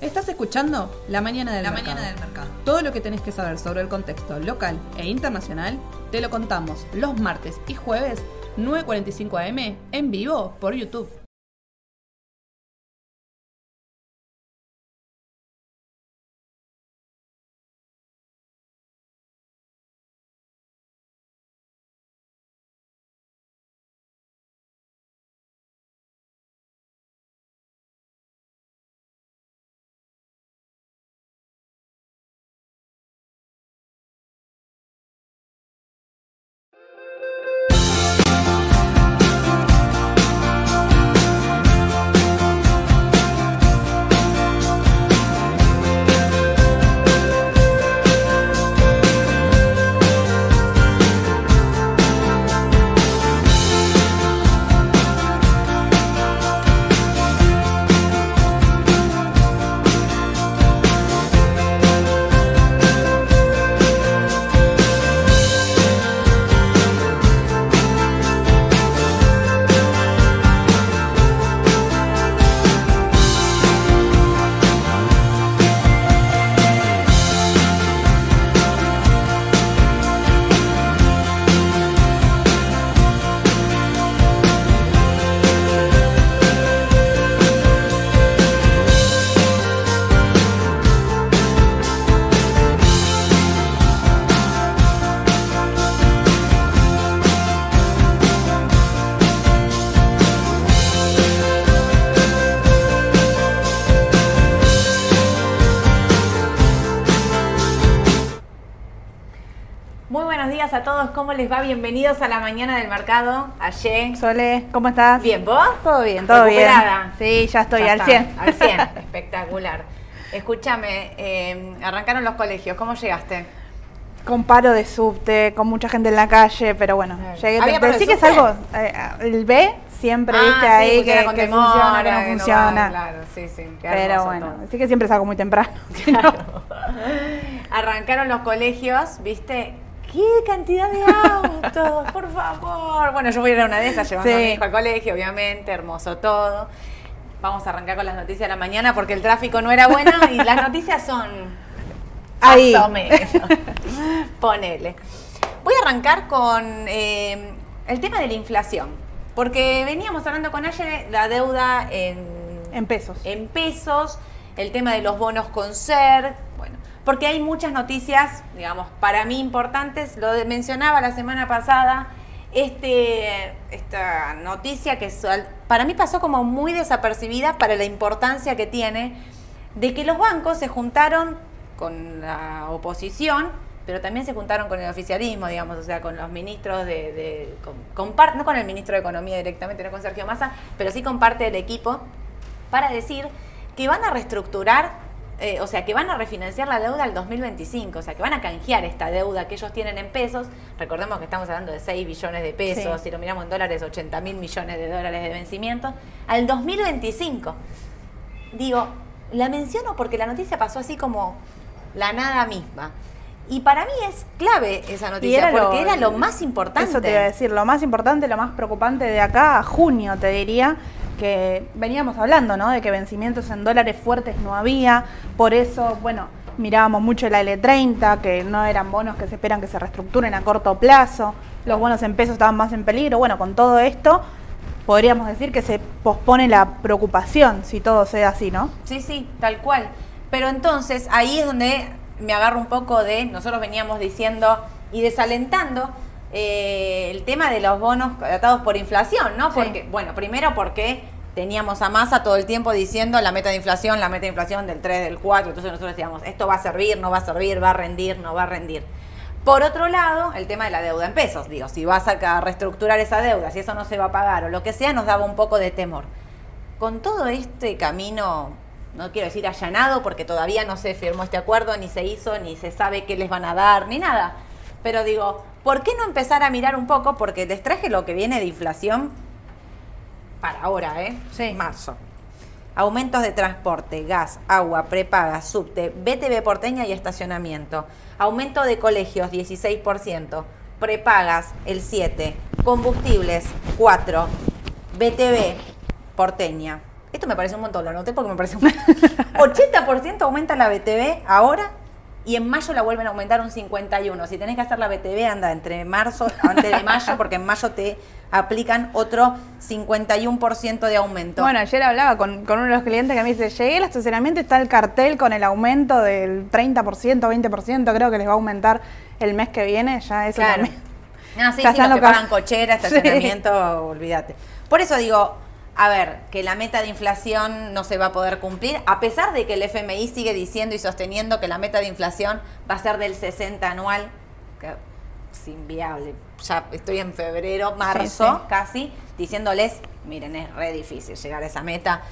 Estás escuchando La Mañana del La Mercado. Mañana del Mercado. Todo lo que tenés que saber sobre el contexto local e internacional te lo contamos los martes y jueves 9.45 am en vivo por YouTube. ¿Cómo les va? Bienvenidos a la mañana del mercado. Ayer. Sole, ¿cómo estás? Bien, ¿vos? Todo bien, todo ¿Recuperada? bien. Sí, ya estoy Ya al está, 100. Al 100, espectacular. Escúchame, eh, arrancaron los colegios, ¿cómo llegaste? Con paro de subte, con mucha gente en la calle, pero bueno, Claro. llegué. ¿Había de sí que es algo, eh, el B siempre, Ah, viste, sí, ahí que, con que demora, funciona, que no funciona. claro, sí, sí. pero bueno, todo. sí que siempre salgo muy temprano. no- Arrancaron los colegios, ¿viste? ¡Qué cantidad de autos! Por favor. Bueno, yo voy a ir a una de esas llevando Sí. a mi hijo al colegio, obviamente, hermoso todo. Vamos a arrancar con las noticias de la mañana porque el tráfico no era bueno y las noticias son Ahí. más o menos. Ponele. Voy a arrancar con eh, el tema de la inflación. Porque veníamos hablando con ayer la deuda en, En pesos. en pesos, el tema de los bonos con ser, porque hay muchas noticias, digamos, para mí importantes. Lo mencionaba la semana pasada, este, esta noticia que para mí pasó como muy desapercibida para la importancia que tiene de que los bancos se juntaron con la oposición, pero también se juntaron con el oficialismo, digamos, o sea, con los ministros de, de- no con el ministro de Economía directamente, no con Sergio Massa, pero sí con parte del equipo, para decir que van a reestructurar, eh, o sea, que van a refinanciar la deuda al 2025, o sea, que van a canjear esta deuda que ellos tienen en pesos. Recordemos que estamos hablando de 6 billones de pesos, Sí. si lo miramos en dólares, 80 mil millones de dólares de vencimiento, al 2025. Digo, la menciono porque la noticia pasó así como la nada misma. Y para mí es clave esa noticia, porque era lo más importante. Eso te iba a decir, lo más importante, lo más preocupante de acá a junio, te diría, que veníamos hablando, ¿no? De que vencimientos en dólares fuertes no había, por eso, bueno, mirábamos mucho la L30, que no eran bonos que se esperan que se reestructuren a corto plazo, los bonos en pesos estaban más en peligro, bueno, con todo esto podríamos decir que se pospone la preocupación si todo sea así, ¿no? Sí, sí, tal cual. Pero entonces ahí es donde me agarro un poco de, nosotros veníamos diciendo y desalentando eh, el tema de los bonos atados por inflación, ¿no? Sí. Porque, bueno, primero porque teníamos a Massa todo el tiempo diciendo la meta de inflación, la meta de inflación del 3, del 4, entonces nosotros decíamos, esto va a servir, no va a servir, va a rendir, no va a rendir. Por otro lado, el tema de la deuda en pesos, digo, si vas a reestructurar esa deuda, si eso no se va a pagar o lo que sea, nos daba un poco de temor con todo este camino, no quiero decir allanado, porque todavía no se firmó este acuerdo, ni se hizo, ni se sabe qué les van a dar, ni nada. Pero digo, ¿por qué no empezar a mirar un poco? Porque les traje lo que viene de inflación para ahora, ¿eh? Sí. Marzo. Aumentos de transporte, gas, agua, prepaga, subte, BTV porteña y estacionamiento. Aumento de colegios, 16%. Prepagas, el 7%. Combustibles, 4%. BTV porteña, Esto me parece un montón, lo anoté porque me parece un montón. 80% aumenta la BTV ahora y en mayo la vuelven a aumentar un 51. Si tenés que hacer la BTV, anda entre marzo, antes de mayo, porque en mayo te aplican otro 51% de aumento. Bueno, ayer hablaba con, con uno de los clientes que me dice, llegué al estacionamiento está el cartel con el aumento del 30%, 20%, creo que les va a aumentar el mes que viene, ya eso Claro. también. No, sí, sí, los que pagan cochera, Sí. estacionamiento, olvídate. Por eso digo, a ver, que la meta de inflación no se va a poder cumplir, a pesar de que el FMI sigue diciendo y sosteniendo que la meta de inflación va a ser del 60 anual, que es inviable. Ya estoy en febrero, marzo, sí. casi, diciéndoles, miren, es re difícil llegar a esa meta,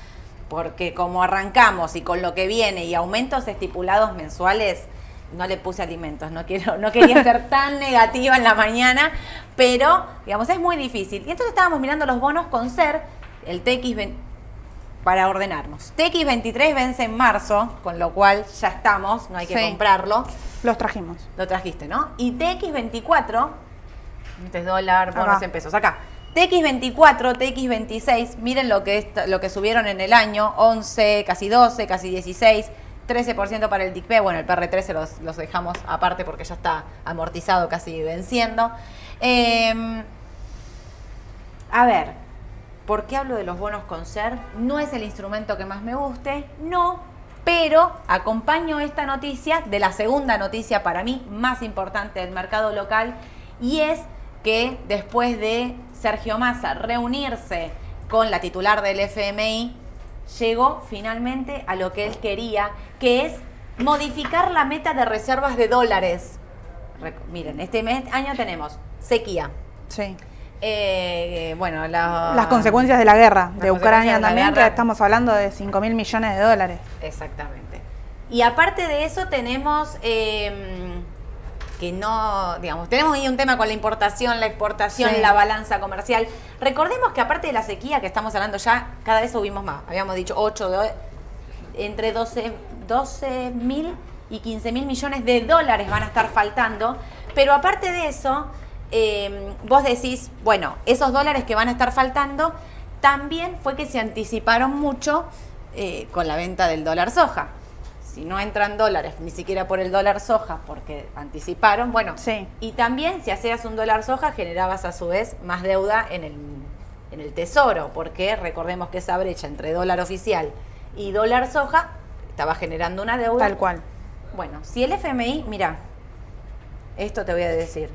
porque como arrancamos y con lo que viene y aumentos estipulados mensuales, no le puse alimentos, no quiero, no quería ser tan negativa en la mañana, pero digamos, es muy difícil. Y entonces estábamos mirando los bonos con SER, el TX para ordenarnos. TX23 vence en marzo, con lo cual ya estamos, no hay que Sí. comprarlo. Los trajimos. Lo trajiste, ¿no? Y TX24, este es dólar, bonos en pesos, acá. TX24, TX26, miren lo que, est- lo que subieron en el año, 11, casi 12, casi 16, 13% para el DICP, bueno, el PR13 los, los dejamos aparte porque ya está amortizado, casi venciendo. Em, a ver, ¿por qué hablo de los bonos con SER? No es el instrumento que más me guste, no, pero acompaño esta noticia de la segunda noticia para mí más importante del mercado local y es que después de Sergio Massa reunirse con la titular del FMI, llegó finalmente a lo que él quería, que es modificar la meta de reservas de dólares. Miren, este año tenemos sequía, Sí. Eh, bueno, la- Las consecuencias de la guerra de Ucrania de también, guerra. que estamos hablando de 5 mil millones de dólares. Exactamente. Y aparte de eso tenemos eh, que no, digamos, tenemos ahí un tema con la importación, la exportación, Sí. la balanza comercial. Recordemos que aparte de la sequía que estamos hablando ya, cada vez subimos más. Habíamos dicho 8, entre 12 mil y 15 mil millones de dólares van a estar faltando. Pero aparte de eso, eh, vos decís, bueno, esos dólares que van a estar faltando, también fue que se anticiparon mucho eh, con la venta del dólar soja. Si no entran dólares, ni siquiera por el dólar soja, porque anticiparon, bueno, Sí. y también si hacías un dólar soja, generabas a su vez más deuda en el, en el tesoro, porque recordemos que esa brecha entre dólar oficial y dólar soja estaba generando una deuda. Tal cual. Bueno, si el FMI, mira, esto te voy a decir.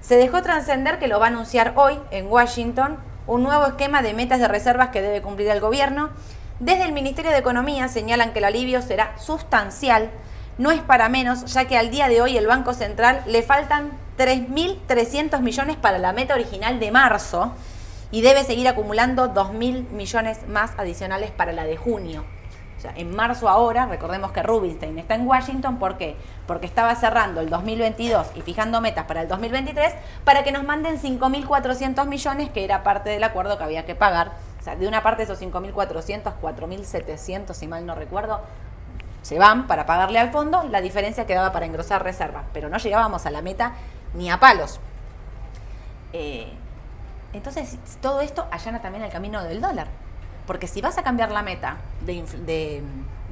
Se dejó trascender que lo va a anunciar hoy en Washington un nuevo esquema de metas de reservas que debe cumplir el gobierno. Desde el Ministerio de Economía señalan que el alivio será sustancial, no es para menos, ya que al día de hoy el Banco Central le faltan 3.300 millones para la meta original de marzo y debe seguir acumulando 2.000 millones más adicionales para la de junio. O sea, en marzo ahora, recordemos que Rubinstein está en Washington, ¿por qué? Porque estaba cerrando el 2022 y fijando metas para el 2023 para que nos manden 5.400 millones, que era parte del acuerdo que había que pagar. O sea, de una parte esos 5.400, 4.700, si mal no recuerdo, se van para pagarle al fondo, la diferencia quedaba para engrosar reservas, pero no llegábamos a la meta ni a palos. Eh, entonces, todo esto allana también el camino del dólar. Porque si vas a cambiar la meta de, de-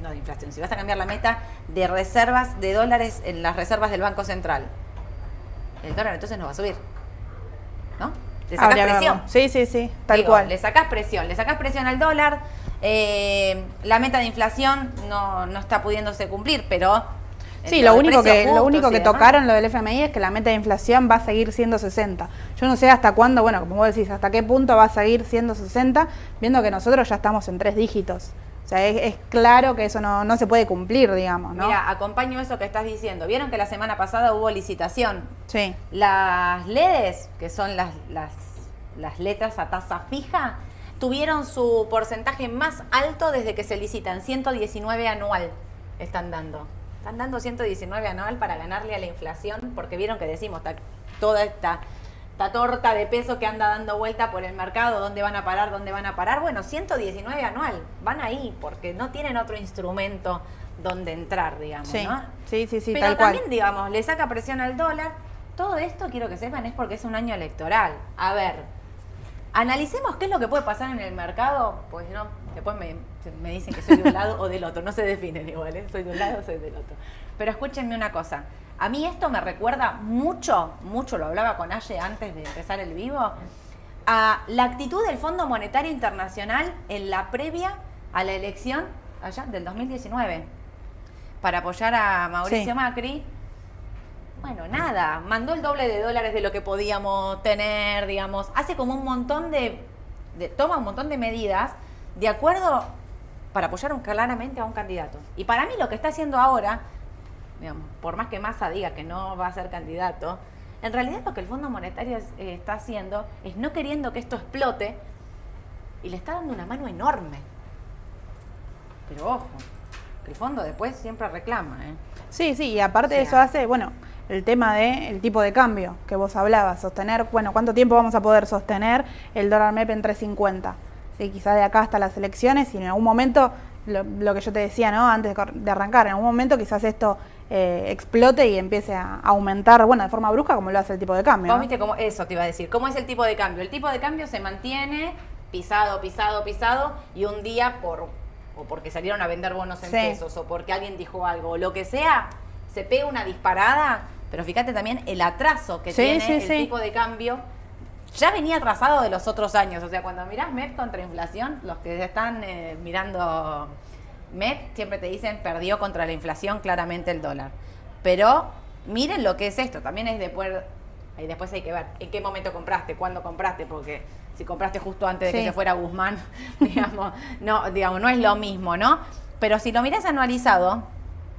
no de inflación, si vas a cambiar la meta de reservas de dólares en las reservas del Banco Central, el dólar entonces no va a subir. ¿No? Le sacas Habría presión. Sí, sí, sí, tal Digo, cual. Le sacás presión, le sacás presión al dólar. eh, la meta de inflación no, no está pudiéndose cumplir, pero. Sí, lo único que, lo único que tocaron lo del FMI es que la meta de inflación va a seguir siendo 60. Yo no sé hasta cuándo, bueno, como vos decís, hasta qué punto va a seguir siendo 60, viendo que nosotros ya estamos en tres dígitos. O sea, es, es claro que eso no, no se puede cumplir, digamos, ¿no? Mira, acompaño eso que estás diciendo. Vieron que la semana pasada hubo licitación. Sí, Las LEDs, que son las, las, las letras a tasa fija, tuvieron su porcentaje más alto desde que se licitan, 119 anual están dando. Están dando 119 anual para ganarle a la inflación, porque vieron que decimos, está toda esta, esta torta de peso que anda dando vuelta por el mercado, dónde van a parar, dónde van a parar. Bueno, 119 anual, van ahí, porque no tienen otro instrumento donde entrar, digamos, sí, ¿no? sí, sí, sí, Pero tal cual. también, digamos, le saca presión al dólar. Todo esto, quiero que sepan, es porque es un año electoral. A ver, analicemos qué es lo que puede pasar en el mercado, pues no, después me, me dicen que soy de un lado o del otro, no se definen igual, ¿eh? soy de un lado o soy del otro. Pero escúchenme una cosa, a mí esto me recuerda mucho, mucho, lo hablaba con Aye antes de empezar el vivo, a la actitud del Fondo Monetario Internacional en la previa a la elección allá del 2019 para apoyar a Mauricio Sí. Macri. Bueno, nada, mandó el doble de dólares de lo que podíamos tener, digamos, hace como un montón de, de- toma un montón de medidas de acuerdo para apoyar un- claramente a un candidato. Y para mí lo que está haciendo ahora, digamos, por más que Massa diga que no va a ser candidato, en realidad lo que el Fondo Monetario eh, está haciendo es no queriendo que esto explote y le está dando una mano enorme. Pero ojo, que el fondo después siempre reclama, ¿eh? Sí, sí, y aparte de eso hace, bueno, el tema del tipo de cambio que vos hablabas, sostener, bueno, ¿cuánto tiempo vamos a poder sostener el dólar MEP en 350? Sí, quizá de acá hasta las elecciones y en algún momento, lo, lo que yo te decía, ¿no? Antes de arrancar, en algún momento quizás esto eh, explote y empiece a aumentar, bueno, de forma brusca como lo hace el tipo de cambio. Vos ¿no? viste cómo, eso te iba a decir, ¿cómo es el tipo de cambio? El tipo de cambio se mantiene pisado, pisado, pisado y un día por o porque salieron a vender bonos en Sí. pesos o porque alguien dijo algo o lo que sea, se pega una disparada, pero fíjate también el atraso que Sí, tiene sí, el tipo de cambio. Ya venía atrasado de los otros años, o sea, cuando mirás MEP contra inflación, los que están eh, mirando MEP siempre te dicen perdió contra la inflación claramente el dólar. Pero miren lo que es esto, también es después, ahí después hay que ver en qué momento compraste, cuándo compraste, porque si compraste justo antes de que se fuera Guzmán, digamos, no, digamos, no es lo mismo, ¿no? Pero si lo mirás anualizado,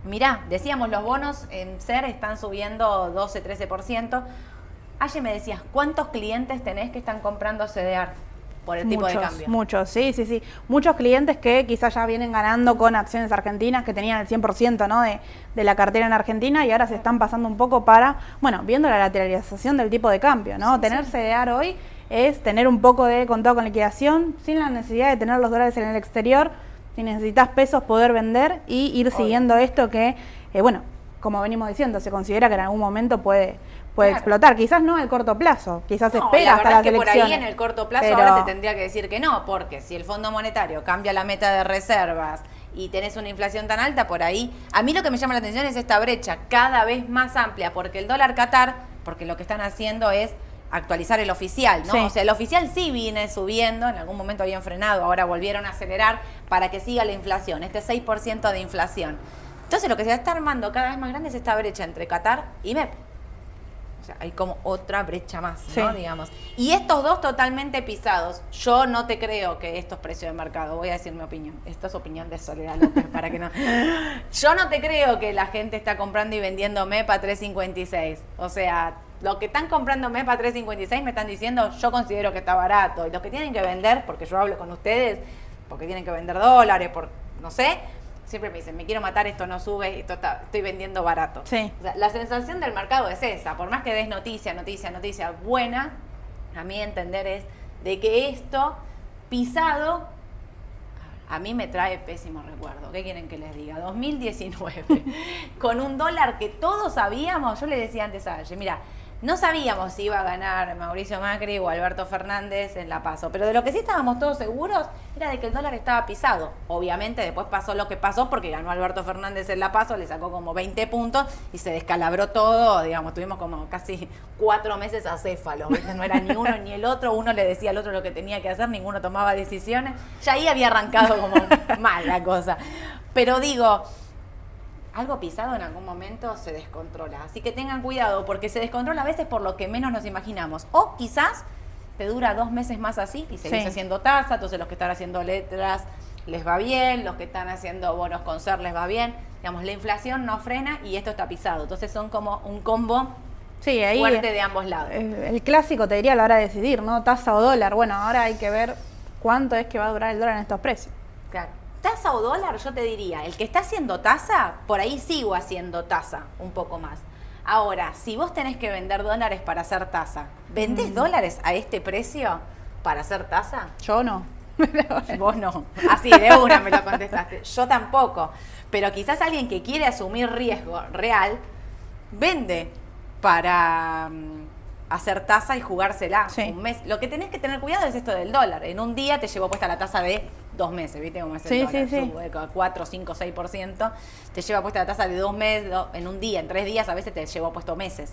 mirá, decíamos los bonos en SER están subiendo 12, 13%. Ayer me decías, ¿cuántos clientes tenés que están comprando CDR por el tipo de cambio? Muchos, sí, sí, sí. Muchos clientes que quizás ya vienen ganando con acciones argentinas, que tenían el 100% ¿no? de, de la cartera en Argentina y ahora se están pasando un poco para, bueno, viendo la lateralización del tipo de cambio, ¿no? tener CDR hoy es tener un poco de contado con liquidación sin la necesidad de tener los dólares en el exterior. Si necesitas pesos, poder vender y ir Obvio. siguiendo esto que, eh, bueno, como venimos diciendo, se considera que en algún momento puede, puede Claro. explotar. Quizás no al corto plazo, quizás No, espera la hasta verdad las es que por ahí en el corto plazo Pero- ahora te tendría que decir que no, porque si el Fondo Monetario cambia la meta de reservas y tenés una inflación tan alta, por ahí, a mí lo que me llama la atención es esta brecha cada vez más amplia, porque el dólar Qatar, porque lo que están haciendo es actualizar el oficial, ¿no? Sí. O sea, el oficial sí viene subiendo, en algún momento habían frenado, ahora volvieron a acelerar para que siga la inflación, este 6% de inflación. Entonces lo que se está armando cada vez más grande es esta brecha entre Qatar y MEP. Sea, hay como otra brecha más, ¿no? Digamos. Y estos dos totalmente pisados. Yo no te creo que esto es precio de mercado. Voy a decir mi opinión. Esto es opinión de Soledad López, para que no. Yo no te creo que la gente está comprando y vendiendo MEPA 356. O sea, los que están comprando MEPA 356 me están diciendo, yo considero que está barato. Y los que tienen que vender, porque yo hablo con ustedes, porque tienen que vender dólares, por no sé, siempre me dicen, me quiero matar, esto no sube, esto está- estoy vendiendo barato. Sí. O sea, la sensación del mercado es esa, por más que des noticia, noticia, noticia buena, a mí entender es de que esto pisado a mí me trae pésimo recuerdo. ¿Qué quieren que les diga? 2019, con un dólar que todos sabíamos, yo le decía antes a Aye, mira, no sabíamos si iba a ganar Mauricio Macri o Alberto Fernández en La Paso, pero de lo que sí estábamos todos seguros era de que el dólar estaba pisado. Obviamente después pasó lo que pasó porque ganó Alberto Fernández en La Paso, le sacó como 20 puntos y se descalabró todo, digamos, tuvimos como casi cuatro meses acéfalos, no era ni uno ni el otro, uno le decía al otro lo que tenía que hacer, ninguno tomaba decisiones, ya ahí había arrancado como mal la cosa. Pero digo, algo pisado en algún momento se descontrola. Así que tengan cuidado, porque se descontrola a veces por lo que menos nos imaginamos. O quizás te dura dos meses más así y seguís Sí. haciendo tasa, entonces los que están haciendo letras les va bien, los que están haciendo bonos con ser les va bien. Digamos, la inflación no frena y esto está pisado. Entonces son como un combo Sí, ahí fuerte de ambos lados. el clásico te diría a la hora de decidir, ¿no? Tasa o dólar. Bueno, ahora hay que ver cuánto es que va a durar el dólar en estos precios. Claro. Tasa o dólar, yo te diría, el que está haciendo tasa, por ahí sigo haciendo tasa un poco más. Ahora, si vos tenés que vender dólares para hacer tasa, ¿vendés dólares a este precio para hacer tasa? Yo no. Vos no. Así, de una me lo contestaste. Yo tampoco. Pero quizás alguien que quiere asumir riesgo real, vende para, mm, hacer tasa y jugársela Sí. un mes. Lo que tenés que tener cuidado es esto del dólar. En un día te llevó puesta la tasa de dos meses, ¿viste cómo es el Sí, dólar? sí, sí. Sube a 4, 5, 6%. Te lleva puesta la tasa de dos meses, en un día, en tres días, a veces te llevó puesto meses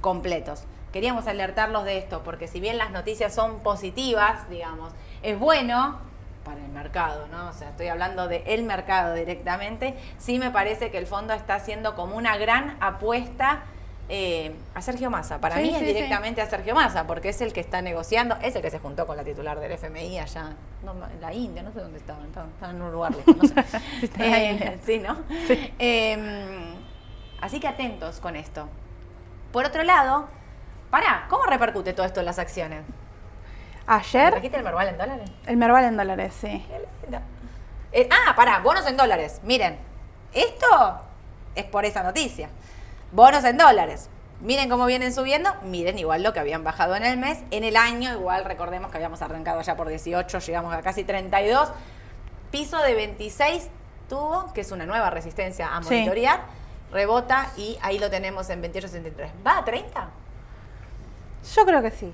completos. Queríamos alertarlos de esto, porque si bien las noticias son positivas, digamos, es bueno para el mercado, ¿no? O sea, estoy hablando del el mercado directamente, sí me parece que el fondo está haciendo como una gran apuesta eh, a Sergio Massa. Para Sí, mí es sí, sí. directamente a Sergio Massa, porque es el que está negociando, es el que se juntó con la titular del FMI allá, no, en la India, no sé dónde estaban, estaban, estaban en un lugar lejos, no sé. Eh, sí, ¿no? Eh, así que atentos con esto. Por otro lado, pará, ¿cómo repercute todo esto en las acciones? ¿Me Ayer, ¿Trajiste el Merval en dólares? el Merval en dólares, sí. Eh, ah, pará, bonos en dólares. Miren, esto es por esa noticia. Bonos en dólares. Miren cómo vienen subiendo, miren igual lo que habían bajado en el mes. En el año, igual recordemos que habíamos arrancado ya por 18, llegamos a casi 32. Piso de 26 tuvo, que es una nueva resistencia a Sí. monitorear. Rebota y ahí lo tenemos en 28.63. ¿Va a 30? Yo creo que sí.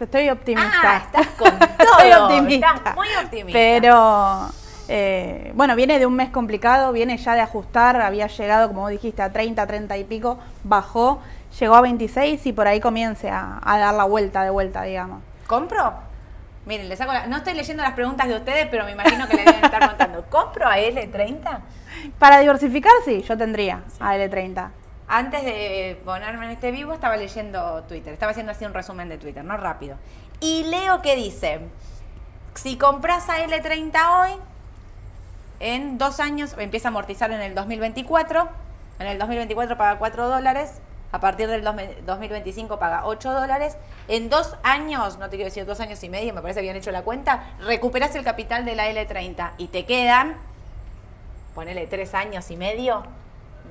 Estoy optimista. Ah, estás con todo. Estoy optimista. Estás muy optimista. Pero, eh, bueno, viene de un mes complicado, viene ya de ajustar, había llegado, como vos dijiste, a 30, 30 y pico, bajó, llegó a 26 y por ahí comience a, a dar la vuelta de vuelta, digamos. ¿Compro? Miren, le saco la- no estoy leyendo las preguntas de ustedes, pero me imagino que le deben estar contando. ¿Compro a L30? Para diversificar, sí, yo tendría a L30. Antes de ponerme en este vivo estaba leyendo Twitter, estaba haciendo así un resumen de Twitter, no rápido. Y leo que dice, si compras a L30 hoy, en dos años empieza a amortizar en el 2024, en el 2024 paga 4 dólares, a partir del 2025 paga 8 dólares, en dos años, no te quiero decir dos años y medio, me parece que habían hecho la cuenta, recuperas el capital de la L30 y te quedan, ponele tres años y medio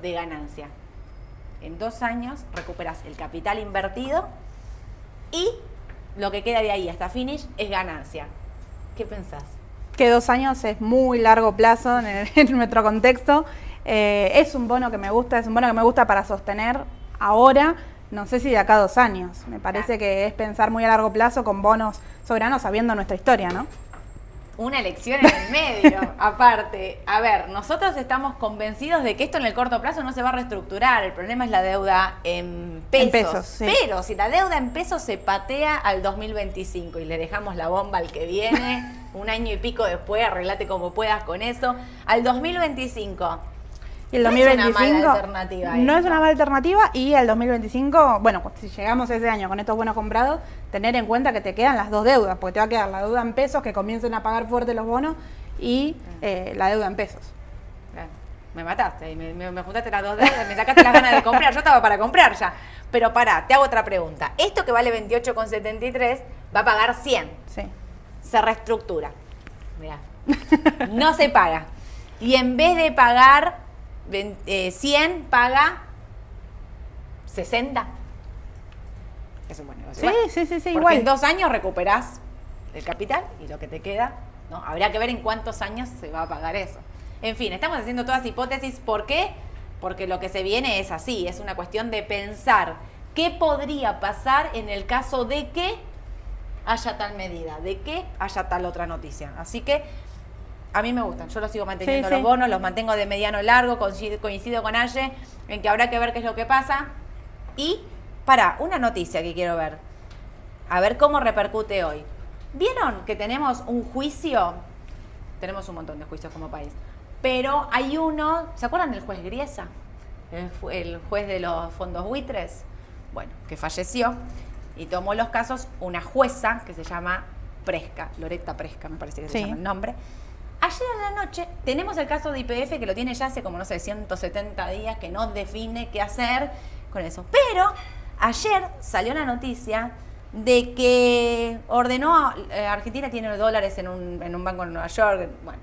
de ganancia. En dos años recuperas el capital invertido y lo que queda de ahí hasta finish es ganancia. ¿Qué pensás? Que dos años es muy largo plazo en, el- en nuestro contexto. Eh, es un bono que me gusta, es un bono que me gusta para sostener ahora, no sé si de acá a dos años. Me parece que es pensar muy a largo plazo con bonos soberanos sabiendo nuestra historia, ¿no? Una elección en el medio, aparte. A ver, nosotros estamos convencidos de que esto en el corto plazo no se va a reestructurar. El problema es la deuda en pesos. En pesos, sí. Pero si la deuda en pesos se patea al 2025 y le dejamos la bomba al que viene, un año y pico después, arreglate como puedas con eso, al 2025. Y el No es una 2025 mala alternativa no es una mala alternativa y el 2025, bueno, si llegamos ese año con estos bonos comprados, tener en cuenta que te quedan las dos deudas, porque te va a quedar la deuda en pesos que comiencen a pagar fuerte los bonos y eh, la deuda en pesos. Claro, Me mataste, y me, me- me juntaste las dos deudas, me sacaste las ganas de comprar. Yo estaba para comprar ya. Pero pará, te hago otra pregunta. Esto que vale 28,73 va a pagar 100. Sí. Se reestructura. Mirá. No se paga. Y en vez de pagar 100, paga 60. Es un buen negocio. Sí, Igual. sí, sí, sí, Porque igual. en dos años recuperás el capital y lo que te queda, ¿no? Habrá que ver en cuántos años se va a pagar eso. En fin, estamos haciendo todas hipótesis. ¿Por qué? Porque lo que se viene es así, es una cuestión de pensar qué podría pasar en el caso de que haya tal medida, de que haya tal otra noticia. Así que a mí me gustan, yo los sigo manteniendo Sí, los sí. bonos, los mantengo de mediano largo, coincido, coincido con Aye en que habrá que ver qué es lo que pasa. Y, para, una noticia que quiero ver, a ver cómo repercute hoy. ¿Vieron que tenemos un juicio? Tenemos un montón de juicios como país, pero hay uno, ¿se acuerdan del juez Griesa? El, juez de los fondos buitres, bueno, que falleció y tomó los casos una jueza que se llama Presca, Loretta Presca, me parece que se llama el nombre. Ayer en la noche tenemos el caso de IPF que lo tiene ya hace como, no sé, 170 días, que no define qué hacer con eso. Pero ayer salió la noticia de que ordenó, eh, Argentina tiene dólares en un, en un banco en Nueva York, bueno,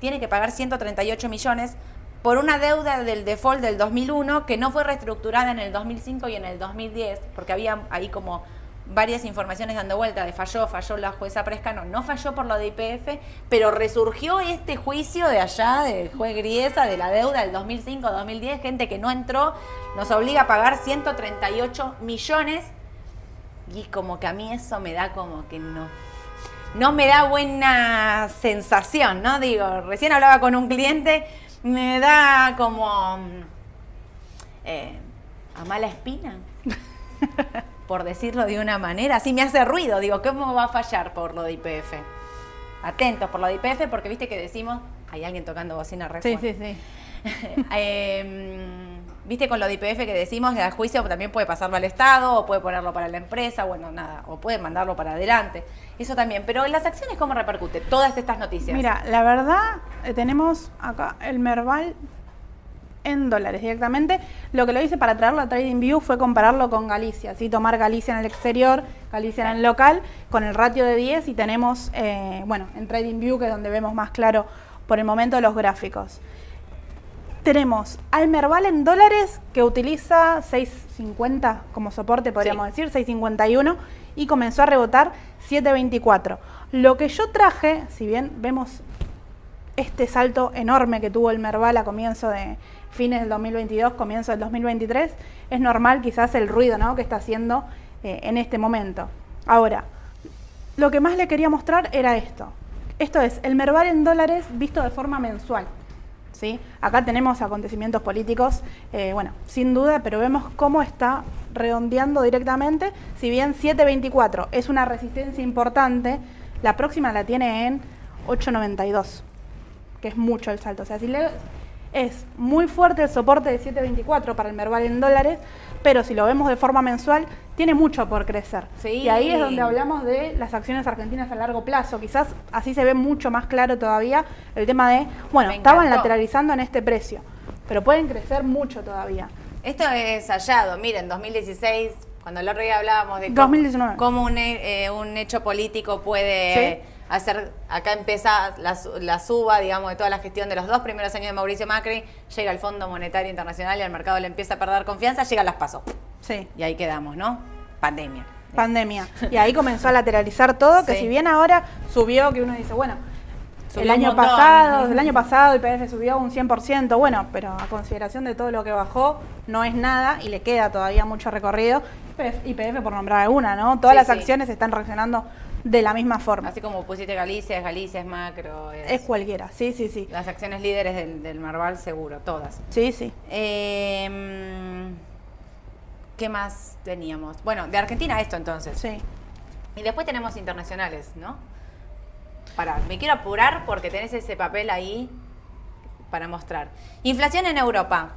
tiene que pagar 138 millones por una deuda del default del 2001 que no fue reestructurada en el 2005 y en el 2010, porque había ahí como varias informaciones dando vuelta de falló, falló la jueza Prescano, no falló por lo de IPF, pero resurgió este juicio de allá, del juez Griesa, de la deuda del 2005-2010, gente que no entró, nos obliga a pagar 138 millones Y como que a mí eso me da como que no. No me da buena sensación, ¿no? Digo, recién hablaba con un cliente, me da como eh, a mala espina, por decirlo de una manera. Así me hace ruido, digo, ¿cómo va a fallar por lo de IPF? Atentos por lo de IPF, porque viste que decimos, hay alguien tocando bocina re Sí, sí, sí. Eh, Viste con lo de IPF que decimos, el juicio también puede pasarlo al Estado, o puede ponerlo para la empresa, bueno, nada, o puede mandarlo para adelante. Eso también. Pero en las acciones, ¿cómo repercute todas estas noticias? Mira, la verdad, eh, tenemos acá el Merval en dólares directamente. Lo que lo hice para traerlo a TradingView fue compararlo con Galicia, ¿sí? tomar Galicia en el exterior, Galicia en el local, con el ratio de 10 y tenemos, eh, bueno, en TradingView, que es donde vemos más claro por el momento los gráficos. Tenemos al Merval en dólares que utiliza 6.50 como soporte, podríamos decir, 6.51 y comenzó a rebotar 7.24. Lo que yo traje, si bien vemos este salto enorme que tuvo el Merval a comienzo de fines del 2022, comienzo del 2023, es normal quizás el ruido ¿no? que está haciendo eh, en este momento. Ahora, lo que más le quería mostrar era esto. Esto es el Merval en dólares visto de forma mensual. ¿sí? Acá tenemos acontecimientos políticos, eh, bueno, sin duda, pero vemos cómo está redondeando directamente. Si bien 7.24 es una resistencia importante, la próxima la tiene en 8.92, que es mucho el salto. O sea, si le, es muy fuerte el soporte de 7.24 para el Merval en dólares, pero si lo vemos de forma mensual, tiene mucho por crecer. Sí. Y ahí es donde hablamos de las acciones argentinas a largo plazo. Quizás así se ve mucho más claro todavía el tema de, bueno, Me estaban encantó. lateralizando en este precio, pero pueden crecer mucho todavía. Esto es hallado. Miren, 2016, cuando el otro día hablábamos de cómo, 2019. cómo un, eh, un hecho político puede Sí. Hacer. Acá empieza la, la suba, digamos, de toda la gestión de los dos primeros años de Mauricio Macri. Llega el Fondo Monetario Internacional y el mercado le empieza a perder confianza. Llegan las pasos. Sí. Y ahí quedamos, ¿no? Pandemia. Pandemia. Y ahí comenzó a lateralizar todo, que Sí. si bien ahora subió, que uno dice, bueno, Subió el año pasado, el año pasado IPF subió un 100%, bueno, pero a consideración de todo lo que bajó, no es nada y le queda todavía mucho recorrido. IPF, IPF por nombrar alguna, ¿no? Todas Sí, las sí. acciones están reaccionando de la misma forma. Así como pusiste Galicia, es Galicia, es macro. Es, Es cualquiera, sí, sí, sí. las acciones líderes del, del Marval, seguro, todas. Sí, sí. Eh, ¿Qué más teníamos? Bueno, de Argentina esto entonces. Sí. Y después tenemos internacionales, ¿no? Para, me quiero apurar porque tenés ese papel ahí para mostrar. Inflación en Europa.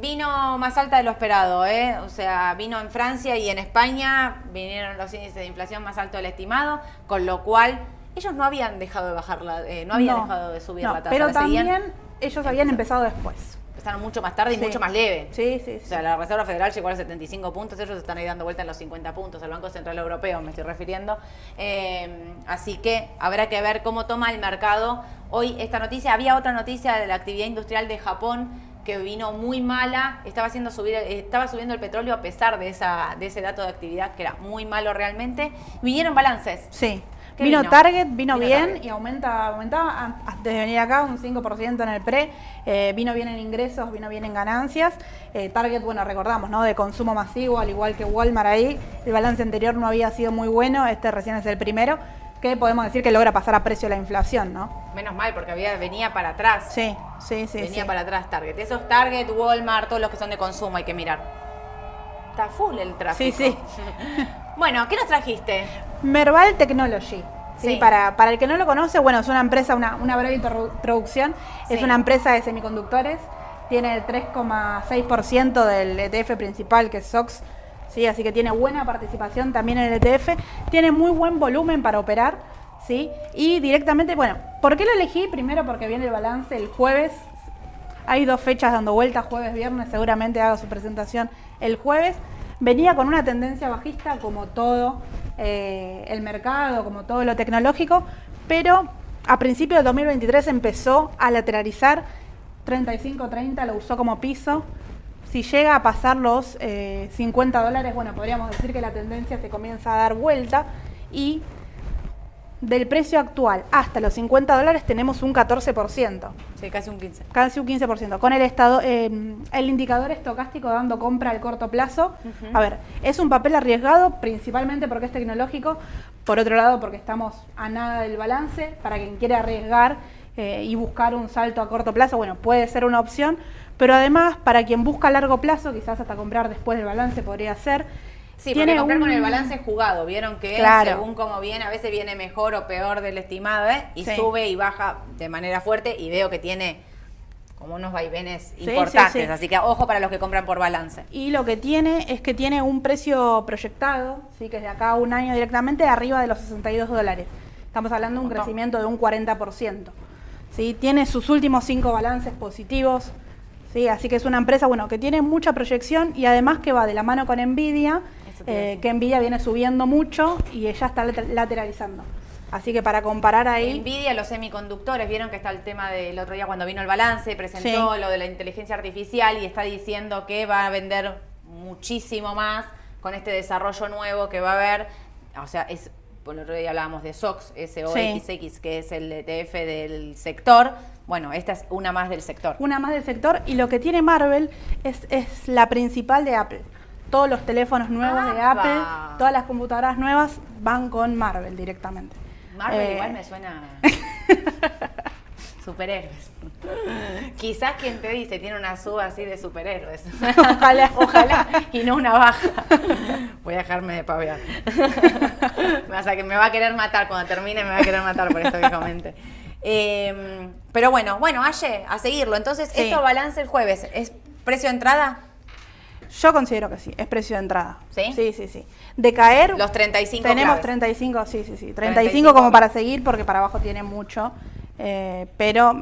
Vino más alta de lo esperado, ¿eh? O sea, vino en Francia y en España vinieron los índices de inflación más altos del estimado, con lo cual ellos no habían dejado de bajar la, eh, no habían dejado de subir no, la tasa. Pero seguían- también ellos habían empezado después. empezaron mucho más tarde y Sí. mucho más leve. Sí, sí, sí. O sea, la Reserva Federal llegó a los 75 puntos, ellos están ahí dando vuelta en los 50 puntos, el Banco Central Europeo me estoy refiriendo. Eh, así que habrá que ver cómo toma el mercado hoy esta noticia. Había otra noticia de la actividad industrial de Japón que vino muy mala, estaba haciendo subir, estaba subiendo el petróleo a pesar de esa, de ese dato de actividad que era muy malo realmente. Vinieron balances. Sí. ¿Qué Vino, vino? Target, vino, Vino bien Target. y aumenta, aumentaba an- antes de venir acá un 5% en el pre, eh, vino bien en ingresos, vino bien en ganancias. Eh, Target, bueno, recordamos, ¿no? De consumo masivo, al igual que Walmart ahí, el balance anterior no había sido muy bueno, este recién es el primero, que podemos decir que logra pasar a precio la inflación, ¿no? Menos mal, porque había, venía para atrás. Sí, sí, sí. Venía sí. para atrás Target. Esos Target, Walmart, todos los que son de consumo hay que mirar. Está full el tráfico. Sí, sí. bueno, ¿qué nos trajiste? Merval Technology. ¿sí? Sí. Para, para el que no lo conoce, bueno, es una empresa, una, una breve introdu- introducción, es una empresa de semiconductores, tiene el 3,6% del ETF principal que es SOX, ¿sí? así que tiene buena participación también en el ETF, tiene muy buen volumen para operar, ¿sí? y directamente, bueno, ¿por qué lo elegí? Primero porque viene el balance el jueves, hay dos fechas dando vueltas, jueves, viernes, seguramente haga su presentación el jueves. Venía con una tendencia bajista como todo eh, el mercado, como todo lo tecnológico, pero a principios del 2023 empezó a lateralizar 35-30, lo usó como piso. Si llega a pasar los eh, 50 dólares, bueno, podríamos decir que la tendencia se comienza a dar vuelta y del precio actual hasta los 50 dólares tenemos un 14%, Sí, casi un 15. casi un 15%. Con el, estado, eh, el indicador estocástico dando compra al corto plazo, a ver, es un papel arriesgado principalmente porque es tecnológico, por otro lado porque estamos a nada del balance, para quien quiere arriesgar eh, y buscar un salto a corto plazo, bueno, puede ser una opción, pero además para quien busca a largo plazo, quizás hasta comprar después del balance podría ser. Sí, tiene porque comprar con un- el balance jugado, vieron que Claro. según cómo viene, a veces viene mejor o peor del estimado, ¿eh? Y Sí. sube y baja de manera fuerte y veo que tiene como unos vaivenes Sí, importantes, sí, sí. así que ojo para los que compran por balance. Y lo que tiene es que tiene un precio proyectado, ¿sí? que es de acá a un año directamente, arriba de los 62 dólares. Estamos hablando de un Montón. crecimiento de un 40%. ¿sí? Tiene sus últimos cinco balances positivos, ¿sí? así que es una empresa bueno, que tiene mucha proyección y además que va de la mano con Nvidia, eh, que Nvidia viene subiendo mucho y ella está later- lateralizando. Así que para comparar ahí... Nvidia, los semiconductores, vieron que está el tema del otro día cuando vino el balance, presentó Sí. lo de la inteligencia artificial y está diciendo que va a vender muchísimo más con este desarrollo nuevo que va a haber. O sea, es, por el otro día hablábamos de SOX, SOXX, que es el ETF del sector. Bueno, esta es una más del sector. una más del sector y lo que tiene Marvel es, es la principal de Apple. Todos los teléfonos nuevos de. Apple, todas las computadoras nuevas van con Marvel directamente. Marvel Eh, igual me suena superhéroes. Quizás quien te dice tiene una suba así de superhéroes. Ojalá. Ojalá. Y no una baja. Voy a dejarme de pavear. o sea que me va a querer matar cuando termine, me va a querer matar por esto que comente. Eh, pero bueno, bueno, Aye, a seguirlo. Entonces, Sí. esto balance el jueves. ¿Es precio de entrada? Yo considero que sí, es precio de entrada. ¿Sí? Sí, sí, sí. De caer, Los 35 tenemos claves. 35, sí, sí, sí. 35, 35 como para seguir porque para abajo tiene mucho, eh, pero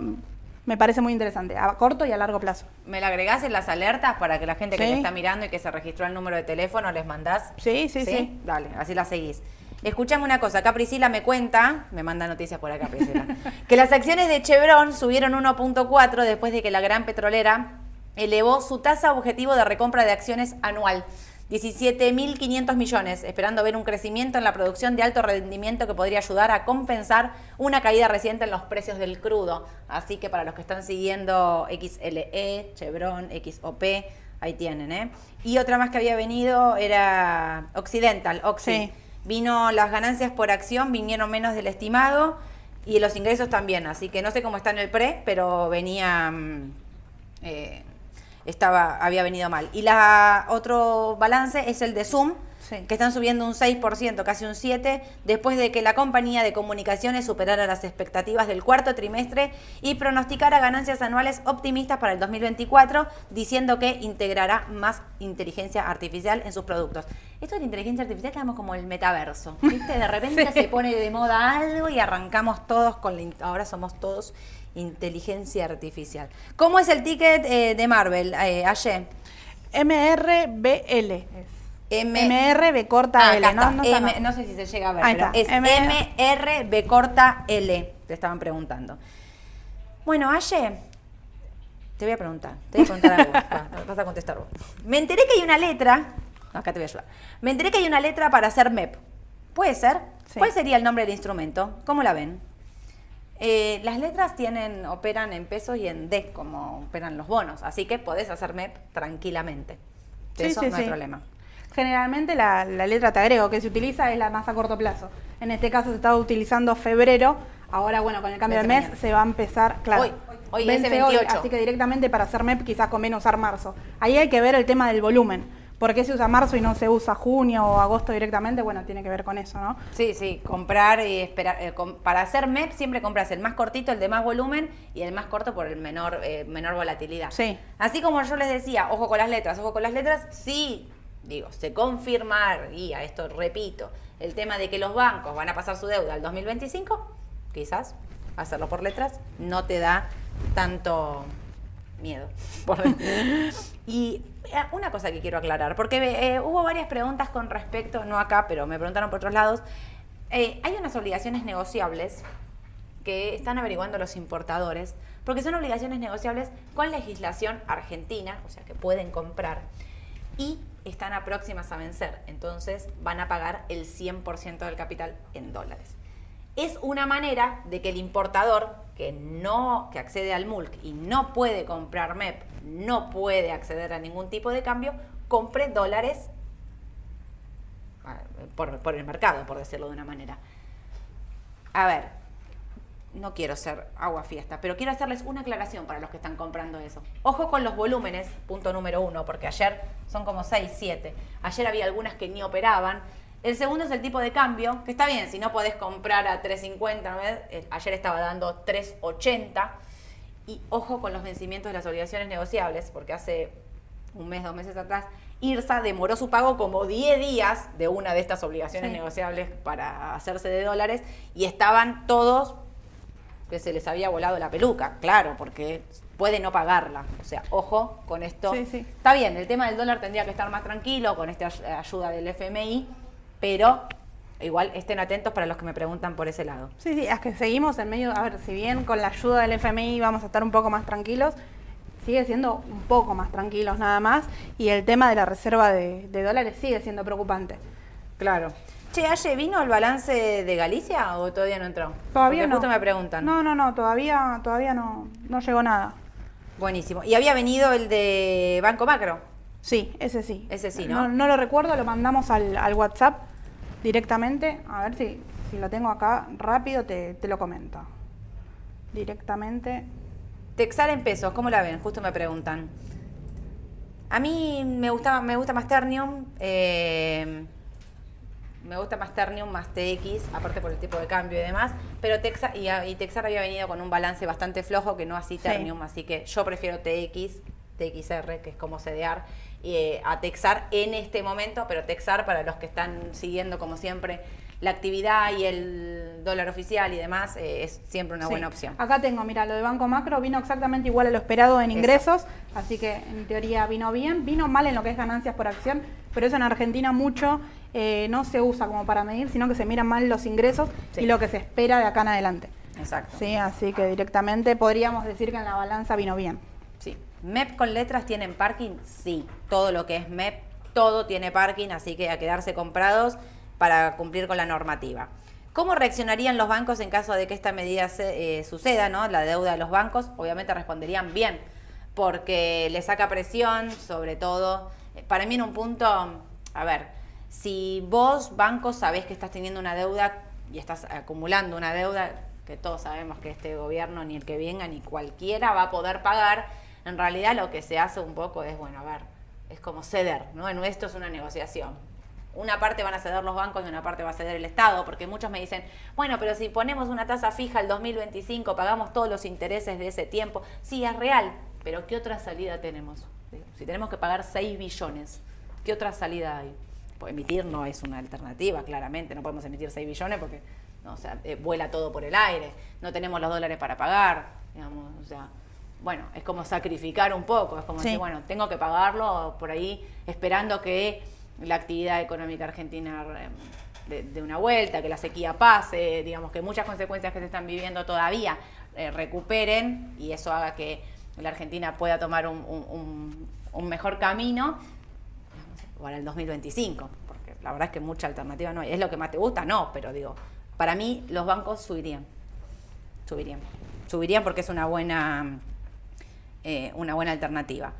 me parece muy interesante, a corto y a largo plazo. ¿Me la agregás en las alertas para que la gente que Sí. te está mirando y que se registró el número de teléfono les mandás? Sí, sí, sí. Dale, así la seguís. Escuchame una cosa, acá Priscila me cuenta, me manda noticias por acá Priscila, que las acciones de Chevron subieron 1.4 después de que la gran petrolera elevó su tasa objetivo de recompra de acciones anual. 17.500 millones, esperando ver un crecimiento en la producción de alto rendimiento que podría ayudar a compensar una caída reciente en los precios del crudo. Así que para los que están siguiendo XLE, Chevron, XOP, ahí tienen, ¿eh? Y otra más que había venido era Occidental, Oxy. Sí. Vino, las ganancias por acción vinieron menos del estimado y los ingresos también. Así que no sé cómo está en el pre, pero venía. mm, eh, estaba, había venido mal. Y la otro balance es el de Zoom, Sí. que están subiendo un 6%, casi un 7%, después de que la compañía de comunicaciones superara las expectativas del cuarto trimestre y pronosticara ganancias anuales optimistas para el 2024, diciendo que integrará más inteligencia artificial en sus productos. Esto de la inteligencia artificial estamos como el metaverso, ¿viste? De repente Sí. se pone de moda algo y arrancamos todos con la... Ahora somos todos inteligencia artificial. ¿Cómo es el ticket eh, de Marvel, eh, Aye? MRBL. M- MRB corta Ah, L, ¿no? No M- sé si se llega a ver, pero es M- MRB corta L, te estaban preguntando. Bueno, Aye, te voy a preguntar, te voy a preguntar algo, Va, vas a contestar vos. Me enteré que hay una letra, acá te voy a ayudar. Me enteré que hay una letra para hacer MEP. ¿Puede ser? Sí. ¿Cuál sería el nombre del instrumento? ¿Cómo la ven? Eh, las letras tienen, operan en pesos y en D, como operan los bonos, así que podés hacer MEP tranquilamente. De Sí, eso sí, no hay problema. Generalmente la, la letra te agrego que se utiliza es la más a corto plazo. En este caso se estaba utilizando febrero. Ahora, bueno, con el cambio del mes mañana. se va a empezar, claro. Hoy, hoy, vence ese 28. así que directamente para hacer MEP quizás conviene usar marzo. Ahí hay que ver el tema del volumen. ¿Por qué se usa marzo y no se usa junio o agosto directamente? Bueno, tiene que ver con eso, ¿no? Sí, sí, comprar y esperar. eh, com- para hacer MEP siempre compras el más cortito, el de más volumen y el más corto por el menor, eh, menor volatilidad. Sí. Así como yo les decía, ojo con las letras, ojo con las letras, sí, digo, se confirmaría, esto repito, el tema de que los bancos van a pasar su deuda al 2025, quizás hacerlo por letras no te da tanto miedo. Y eh, una cosa que quiero aclarar, porque eh, hubo varias preguntas con respecto, no acá, pero me preguntaron por otros lados. Eh, hay unas obligaciones negociables que están averiguando los importadores, porque son obligaciones negociables con legislación argentina, o sea que pueden comprar, y están a próximas a vencer, entonces van a pagar el 100% del capital en dólares. es una manera de que el importador que no que accede al MULC y no puede comprar MEP, no puede acceder a ningún tipo de cambio, compre dólares ah, por, por el mercado, por decirlo de una manera. A ver, no quiero ser agua fiesta, pero quiero hacerles una aclaración para los que están comprando eso. Ojo con los volúmenes, punto número uno, porque ayer son como 6, 7. Ayer había algunas que ni operaban. El segundo es el tipo de cambio, que está bien, si no podés comprar a 3.50, ¿no? Eh, ayer estaba dando 3.80. Y ojo con los vencimientos de las obligaciones negociables, porque hace un mes, dos meses atrás, IRSA demoró su pago como 10 días de una de estas obligaciones Sí. negociables para hacerse de dólares y estaban todos que se les había volado la peluca, claro, porque puede no pagarla. O sea, ojo con esto. Sí, sí. Está bien, el tema del dólar tendría que estar más tranquilo con esta ay- ayuda del FMI, pero igual estén atentos para los que me preguntan por ese lado. Sí, sí, es que seguimos en medio, a ver, si bien con la ayuda del FMI vamos a estar un poco más tranquilos, sigue siendo un poco más tranquilos nada más, y el tema de la reserva de, de dólares sigue siendo preocupante. Claro. Che, Aye, ¿vino el balance de Galicia o todavía no entró? Todavía Porque no. justo me preguntan. No, no, no, todavía, todavía no, no llegó nada. Buenísimo. ¿Y había venido el de Banco Macro? Sí, ese sí. Ese sí, ¿no? No, lo recuerdo, lo mandamos al, al WhatsApp directamente. A ver si, si lo tengo acá rápido, te, te lo comento. Directamente. Texar en pesos, ¿cómo la ven? Justo me preguntan. A mí me gustaba, me gusta más Ternium, eh, me gusta más Ternium más TX, aparte por el tipo de cambio y demás, pero Texar, y, y Texar había venido con un balance bastante flojo que no así Sí. Ternium, así que yo prefiero TX, TXR, que es como CDR, eh, a Texar en este momento, pero Texar para los que están siguiendo como siempre la actividad y el dólar oficial y demás, eh, es siempre una Sí. buena opción. Acá tengo, mira, lo de Banco Macro vino exactamente igual a lo esperado en Eso. ingresos, así que en teoría vino bien. Vino mal en lo que es ganancias por acción, pero eso en Argentina mucho eh, no se usa como para medir, sino que se miran mal los ingresos Sí. y lo que se espera de acá en adelante. Exacto. Sí, así que directamente podríamos decir que en la balanza vino bien. Sí. ¿MEP con letras tienen parking? Sí. Todo lo que es MEP, todo tiene parking, así que a quedarse comprados para cumplir con la normativa. ¿Cómo reaccionarían los bancos en caso de que esta medida se- eh, suceda, ¿no? la deuda de los bancos? Obviamente responderían bien, porque le saca presión, sobre todo. eh, Para mí en un punto, a ver, si vos, bancos, sabés que estás teniendo una deuda y estás acumulando una deuda, que todos sabemos que este gobierno, ni el que venga, ni cualquiera va a poder pagar, en realidad lo que se hace un poco es, bueno, a ver, es como ceder, ¿no? En esto es una negociación. Una parte van a ceder los bancos y una parte va a ceder el Estado, porque muchos me dicen, bueno, pero si ponemos una tasa fija al 2025, pagamos todos los intereses de ese tiempo. Sí, es real, pero ¿qué otra salida tenemos? Si tenemos que pagar 6 billones, ¿qué otra salida hay? Pues emitir no es una alternativa, claramente, no podemos emitir 6 billones porque no, o sea, eh, vuela todo por el aire, no tenemos los dólares para pagar, digamos, o sea, bueno, es como sacrificar un poco, es como Sí. decir, bueno, tengo que pagarlo por ahí esperando que la actividad económica argentina eh, de, de una vuelta, que la sequía pase, digamos que muchas consecuencias que se están viviendo todavía eh, recuperen y eso haga que la Argentina pueda tomar un, un- un- un mejor camino para el 2025, porque la verdad es que mucha alternativa no hay. ¿Es lo que más te gusta? No, pero digo, para mí los bancos subirían, subirían, subirían porque es una buena, eh, una buena alternativa.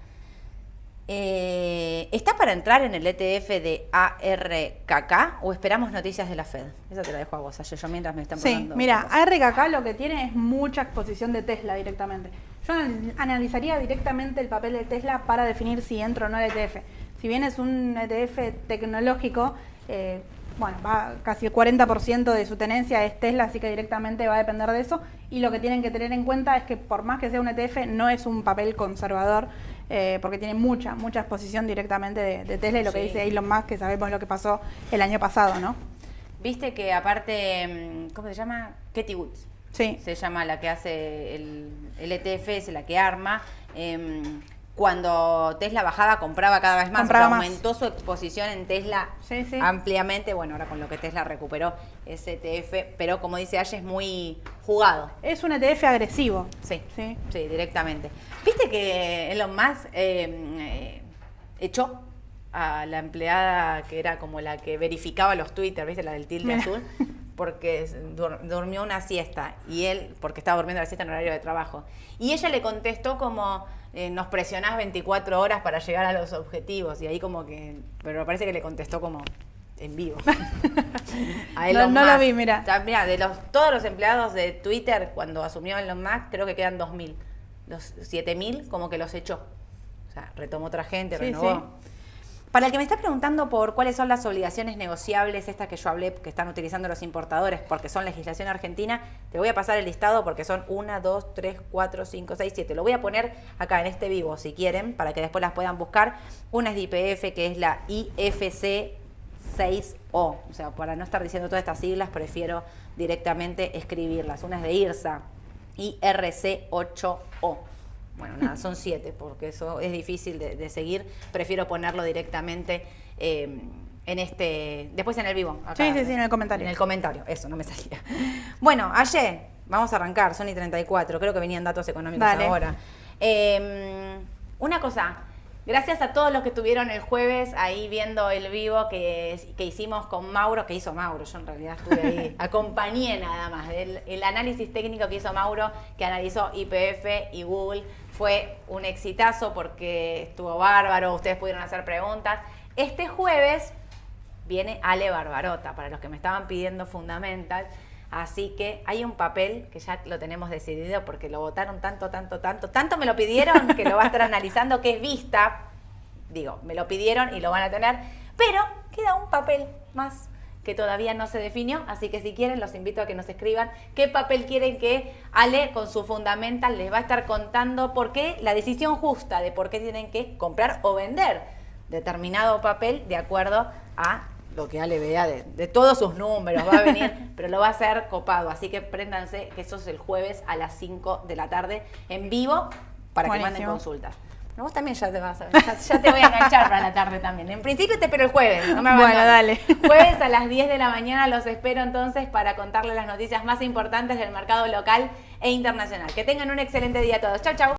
Eh, ¿Está para entrar en el ETF de ARKK o esperamos noticias de la Fed? Esa te la dejo a vos, Aye, yo mientras me están Sí, preguntando mira, cosas. ARKK lo que tiene es mucha exposición de Tesla directamente. Yo anal- analizaría directamente el papel de Tesla para definir si entro o no al ETF. Si bien es un ETF tecnológico, eh, bueno, va casi el 40% de su tenencia es Tesla, así que directamente va a depender de eso. Y lo que tienen que tener en cuenta es que por más que sea un ETF, no es un papel conservador, eh, porque tiene mucha, mucha exposición directamente de, de Tesla y lo que dice Elon Musk, que sabemos lo que pasó el año pasado, ¿no? Viste que aparte, mm, ¿cómo se llama? Katie Woods. Sí. se llama la que hace el, el ETF, es la que arma. Em, cuando Tesla bajaba, compraba cada vez más, Compraba o sea, más. aumentó su exposición en Tesla Sí, sí. ampliamente. Bueno, ahora con lo que Tesla recuperó ese ETF, pero como dice Aye, es muy jugado. Es un ETF agresivo. Sí, Sí. sí, directamente. ¿Viste que Elon Musk eh, eh, echó a la empleada que era como la que verificaba los Twitter, ¿viste? La del tilde Mira. azul. porque dur- durmió una siesta y él porque estaba durmiendo la siesta en horario de trabajo. Y ella le contestó como eh, nos presionás 24 horas para llegar a los objetivos y ahí como que pero me parece que le contestó como en vivo. A Elon No- no lo vi, mira. O sea, mira, de los todos los empleados de Twitter cuando asumió Elon Musk, creo que quedan 2000. Los 7000 como que los echó. O sea, retomó otra gente, Sí, renovó. sí. Para el que me está preguntando por cuáles son las obligaciones negociables, estas que yo hablé, que están utilizando los importadores, porque son legislación argentina, te voy a pasar el listado porque son 1, 2, 3, 4, 5, 6, 7. Lo voy a poner acá en este vivo, si quieren, para que después las puedan buscar. Una es de IPF, que es la IFC 6O. O sea, para no estar diciendo todas estas siglas, prefiero directamente escribirlas. Una es de IRSA, IRC8O. Bueno, nada, son siete, porque eso es difícil de, de seguir. Prefiero ponerlo directamente eh, en este. Después en el vivo. acá. Sí, sí, sí, en el comentario. En el comentario, eso, no me salía. Bueno, ayer, vamos a arrancar, Sony 34, creo que venían datos económicos Dale. ahora. Eh, una cosa, gracias a todos los que estuvieron el jueves ahí viendo el vivo que, que hicimos con Mauro, que hizo Mauro, yo en realidad estuve ahí, acompañé nada más, el, el análisis técnico que hizo Mauro, que analizó IPF y Google, fue un exitazo porque estuvo bárbaro, ustedes pudieron hacer preguntas. Este jueves viene Ale Barbarota, para los que me estaban pidiendo Fundamental. Así que hay un papel que ya lo tenemos decidido porque lo votaron tanto, tanto, tanto. Tanto me lo pidieron que lo va a estar analizando, que es vista. Digo, me lo pidieron y lo van a tener. Pero queda un papel más que todavía no se definió. Así que si quieren, los invito a que nos escriban qué papel quieren que Ale con su Fundamental les va a estar contando por qué la decisión justa de por qué tienen que comprar o vender determinado papel de acuerdo a lo que Ale vea de, de todos sus números, va a venir, pero lo va a hacer copado. Así que préndanse que eso es el jueves a las 5 de la tarde en vivo para que manden consultas. Pero vos también ya te vas a, ya, ya te voy a enganchar para la tarde también. En principio te espero el jueves, no me Bueno, dale. Jueves a las 10 de la mañana los espero entonces para contarles las noticias más importantes del mercado local e internacional. Que tengan un excelente día todos. Chau, chau.